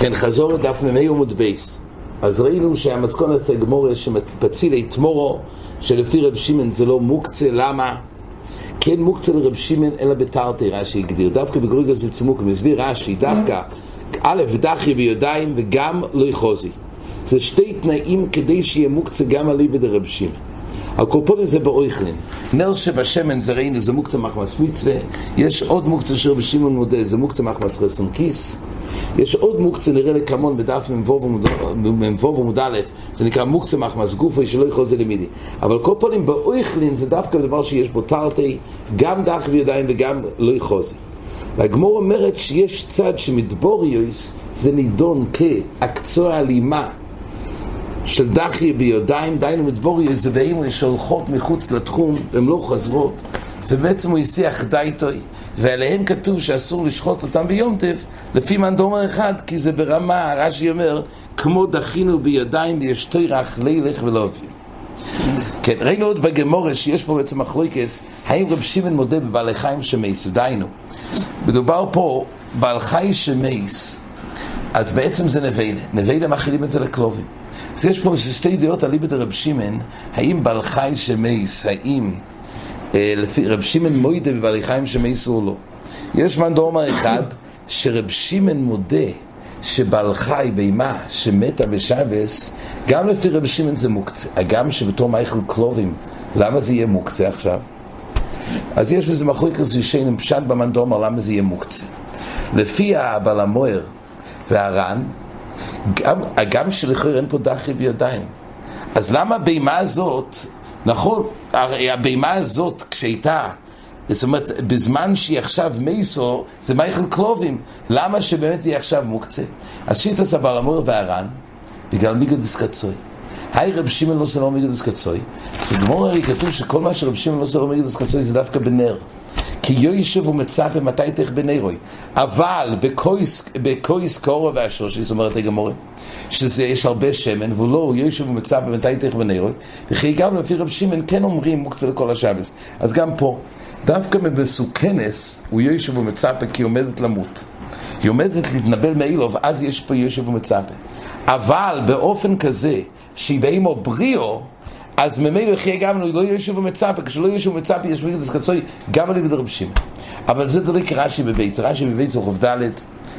כן, חזור לדף מ"ה עמוד בייס. אז ראינו שהמסכונת הגמורה שמפצילי תמורו, שלפי רב שמעון זה לא מוקצה, למה? כן מוקצה לרב שמעון אלא בתרתי, רש"י הגדיר, דווקא בגרויגוס וצמוק, מסביר רש"י, דווקא א' ודחי בידיים וגם לא יחוזי. זה שתי תנאים כדי שיהיה מוקצה גם על ליבד רב שמעון. הקורפונים זה באויכלין. נר שבשמן זה ראינו, זה מוקצה מחמס מצווה. יש עוד מוקצה שרבי שמעון מודה, זה מוקצה מחמס חסן כיס. יש עוד מוקצה נראה לכמון בדף מ"ו עמוד א', זה נקרא מוקצה מחמס גופי שלא יכול זה למידי. אבל כל פנים באויכלין זה דווקא דבר שיש בו תרתי, גם דח בידיים וגם לא יחוזי. והגמור אומרת שיש צד שמדבוריוס זה נידון כעקצוע אלימה של דחי בידיים, דיינו מדבוריוס זה באימו שהולכות מחוץ לתחום, הן לא חזרות, ובעצם הוא הסיח דייטוי, ועליהם כתוב שאסור לשחוט אותם ביום טף, לפי מנדומר אחד, כי זה ברמה, רש"י אומר, כמו דחינו בידיים ויש תירח לילך ולאובים. כן, ראינו עוד בגמורה שיש פה בעצם מחלוקס, האם רב שמעון מודה בבעלי חיים שמייס, דיינו. מדובר פה בעל חי שמייס, אז בעצם זה נבלה, נבלה מאכילים את זה לכלובים. אז יש פה שתי דעות על ליבד רב שמעון, האם בעל חי שמייס, האם אה, לפי רב שמעון מוידה בבעלי חיים שמייסו או לא. יש מן דורמה אחד שרב שמעון מודה שבעל חי בהמה שמתה בשבס, גם לפי רב שמעון זה מוקצה. הגם שבתור מייכל קלובים, למה זה יהיה מוקצה עכשיו? אז יש בזה מחלוקת זישן פשט במנדומר למה זה יהיה מוקצה. לפי הבעל המוער והר"ן, גם, גם שלכאורה אין פה דחי בידיים. אז למה הבהמה הזאת, נכון, הרי הבהמה הזאת כשהייתה, זאת אומרת, בזמן שהיא עכשיו מייסו, זה מייכל קלובים, למה שבאמת יהיה עכשיו מוקצה? אז שיטס הבעל המוער והר"ן, בגלל מיגדס קצוי. היי רב שמעון לא סלום מיגדס קצוי. אז בגמור הרי כתוב שכל מה שרב שמעון לא סלום מיגדס קצוי זה דווקא בנר. כי יוישב ומצפה מתי תך בנרוי. אבל בקויס קורו והשושי, זאת אומרת הגמורה, שזה יש הרבה שמן, והוא לא, יוישב ומצפה מתי תך בנרוי, וכי גם לפי רב שמעון כן אומרים מוקצה לכל השבס. אז גם פה, דווקא מבסוכנס הוא יוישב ומצפה כי עומדת למות. היא עומדת להתנבל מאילוב, אז יש פה יושב ומצפה. אבל באופן כזה, שהיא באימו בריאו, אז ממילא יחיה גם לא יושב ומצפה, כשלא יושב ומצפה יש מגדס קצוי גם על ידי רב שמעון. אבל זה דריק רש"י בבית, רש"י בבית זוכף ד',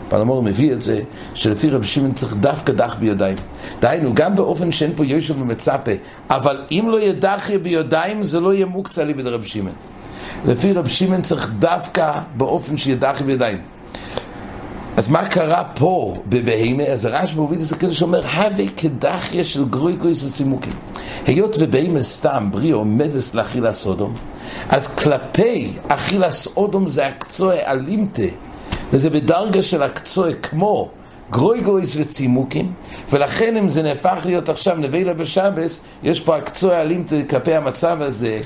פלמור מביא את זה, שלפי רב שמעון צריך דווקא דח בידיים. דהיינו, גם באופן שאין פה יושב ומצפה, אבל אם לא יהיה דחיה בידיים, זה לא יהיה מוקצה על ידי רב שמעון. לפי רב שמעון צריך דווקא באופן שיהיה דחיה בידיים. אז מה קרה פה בבהמה? אז הרשב"א מוביל את זה כזה שאומר, הווה כדחיה של גרויקויס וצימוקים. היות ובהמה סתם בריא עומדס לאכילס אודום, אז כלפי אכילס אודום זה הקצוע אלימתה, וזה בדרגה של הקצוע כמו גרויגויס וצימוקים, ולכן אם זה נהפך להיות עכשיו נבילה בשבס, יש פה הקצוע אלימתה כלפי המצב הזה,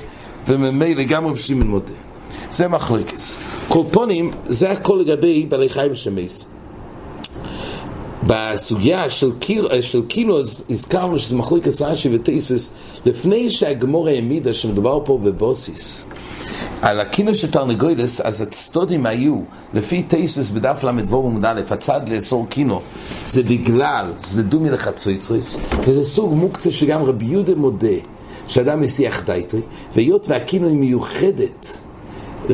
וממילא גם רב שמעון מודה. זה מחלקס. קולפונים, זה הכל לגבי בעלי חיים שמייס. בסוגיה של, קיל, של קינו הזכרנו שזה מחלקס רש"י וטייסס לפני שהגמור העמידה שמדובר פה בבוסיס על הקינו של תרנגוילס אז הצטודים היו לפי טייסס בדף ל"ו עמוד א' הצד לאסור קינו זה בגלל שזה דומי לחצויצריס וזה סוג מוקצה שגם רבי יהודה מודה שאדם מסיח דייטוי והיות והקינו היא מיוחדת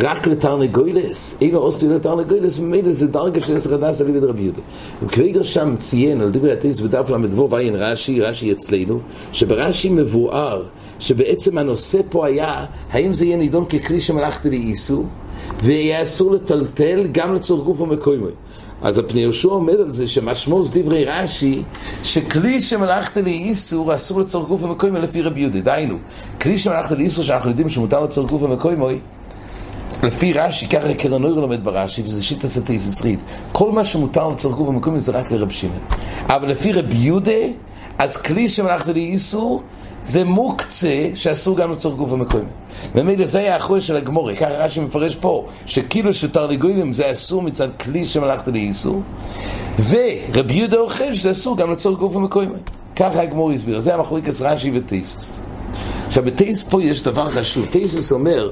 רק לתרנגוילס, אילו עושים לתרנגוילס, ממילא זה דרגה של עשר הדס על ידי רבי יהודה. קוויגר שם ציין על דברי הטייס בדף ל"ו ועין רש"י, רש"י אצלנו, שברש"י מבואר שבעצם הנושא פה היה, האם זה יהיה נידון ככלי שמלאכתי לאיסור, ויהיה אסור לטלטל גם לצורך גוף ומקוימוי. אז הפני יהושע עומד על זה שמשמעות דברי רש"י, שכלי שמלאכתי לאיסור אסור לצורך גוף ומקוימוי לפי רבי יהודה. דהיינו, כלי שמלאכתי לאיסור שאנחנו יודעים שמותר לצורך גוף ומקוימוי, לפי רש"י, ככה קרנויר לומד ברש"י, וזה שיטה סטייסס ריד. כל מה שמותר לצורך גוף ומקוימוי זה רק לרב שמעון. אבל לפי רבי יהודה, אז כלי שמלאכתי לאיסור, זה מוקצה שאסור גם לצורך גוף המקוימי. ומילא זה היה החוי של הגמורי, ככה רש"י מפרש פה, שכאילו שתרנגולים זה אסור מצד כלי שמלאכת לאיסור, ורבי יהודה אוכל שזה אסור גם לצורך גוף המקוימי. ככה הגמורי הסביר, זה המחלוקת רש"י וטייסס. עכשיו בטייס פה יש דבר חשוב, טייסס אומר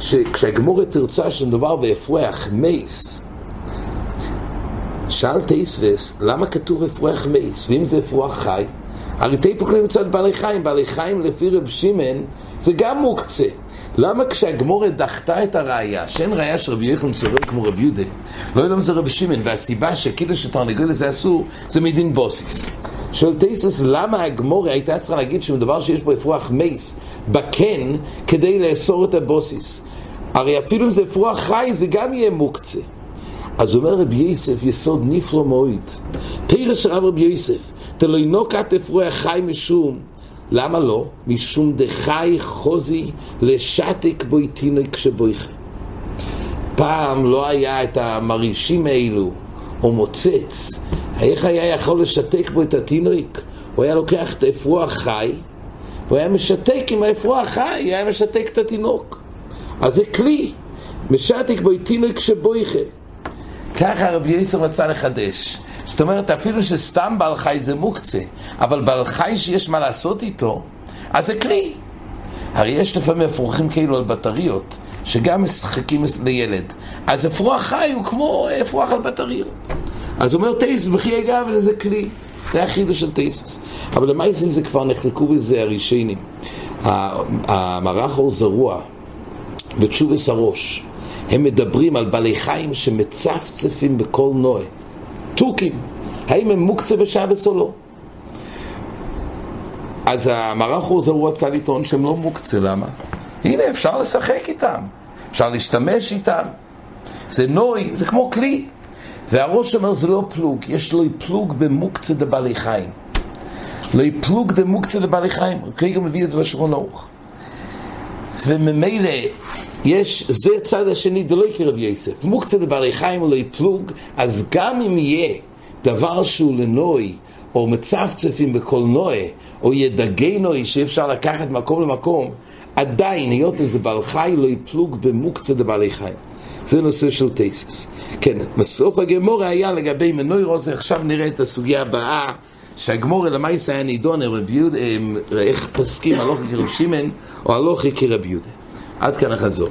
שכשהגמרא תרצה שמדובר באפרוח מת, שאל תוספות, למה כתוב אפרוח מת? ואם זה אפרוח חי? הרי תיפוק מצד בעלי חיים, בעלי חיים לפי רב שמעון זה גם מוקצה. למה כשהגמרא דחתה את הראייה, שאין ראייה של רבי יוחנן סובר כמו רבי יהודה, לא יודע זה רבי שמעון, והסיבה שכאילו שתרנגול זה אסור, זה מדין בסיס. שואל תייסס, למה הגמרא הייתה צריכה להגיד שמדבר שיש בו אפרוח מת בקן, כדי לאסור את הבוסיס? הרי אפילו אם זה אפרוח חי, זה גם יהיה מוקצה. אז אומר רבי יוסף, יסוד נפלא מועיד. פירש רב רבי יוסף, תלוי נוקת אפרוח חי משום. למה לא? משום דחי חוזי לשתק בו איתינוי כשבויכה. פעם לא היה את המרעישים האלו, או מוצץ. איך היה יכול לשתק בו את התינוק? הוא היה לוקח את האפרוח חי, והוא היה משתק עם האפרוח חי, היה משתק את התינוק. אז זה כלי, משתק בו איתינוי כשבויכה. ככה רבי יוסף רצה לחדש. זאת אומרת, אפילו שסתם בעל חי זה מוקצה, אבל בעל חי שיש מה לעשות איתו, אז זה כלי. הרי יש לפעמים אפרוחים כאילו על בטריות, שגם משחקים לילד. אז אפרוח חי הוא כמו אפרוח על בטריות. אז אומר טייס, בכי אגב, זה כלי. זה החידוש של טייסס. אבל למעשה זה כבר נחלקו בזה הראשונים. המערך אור זרוע ותשובס הראש, הם מדברים על בעלי חיים שמצפצפים בכל נועה. תוכים, האם הם מוקצה בשבס או לא? אז המערך הוא הוא רצה לטעון שהם לא מוקצה, למה? הנה, אפשר לשחק איתם, אפשר להשתמש איתם. זה נוי, זה כמו כלי. והראש אומר זה לא פלוג, יש לו פלוג במוקצה דבעלי חיים. לא פלוג דמוקצה דבעלי חיים, הוא כרגע מביא את זה בשרון ארוך. וממילא יש, זה הצד השני דלא יקרב יסף. מוקצה דבעלי חיים ולא יפלוג, אז גם אם יהיה דבר שהוא לנוי, או מצפצפים בכל נוי, או ידגי נוי שאפשר לקחת מקום למקום, עדיין, היות וזה בעל חי, לא יפלוג במוקצה דבעלי חיים. זה נושא של תייסס. כן, בסוף הגמורה היה לגבי מנוי רוזה, עכשיו נראה את הסוגיה הבאה. שהגמורה למעשה היה נידון רבי יהודה, איך פוסקים הלוכי כרב שמעון או הלוכי כרבי יהודה. עד כאן החזור.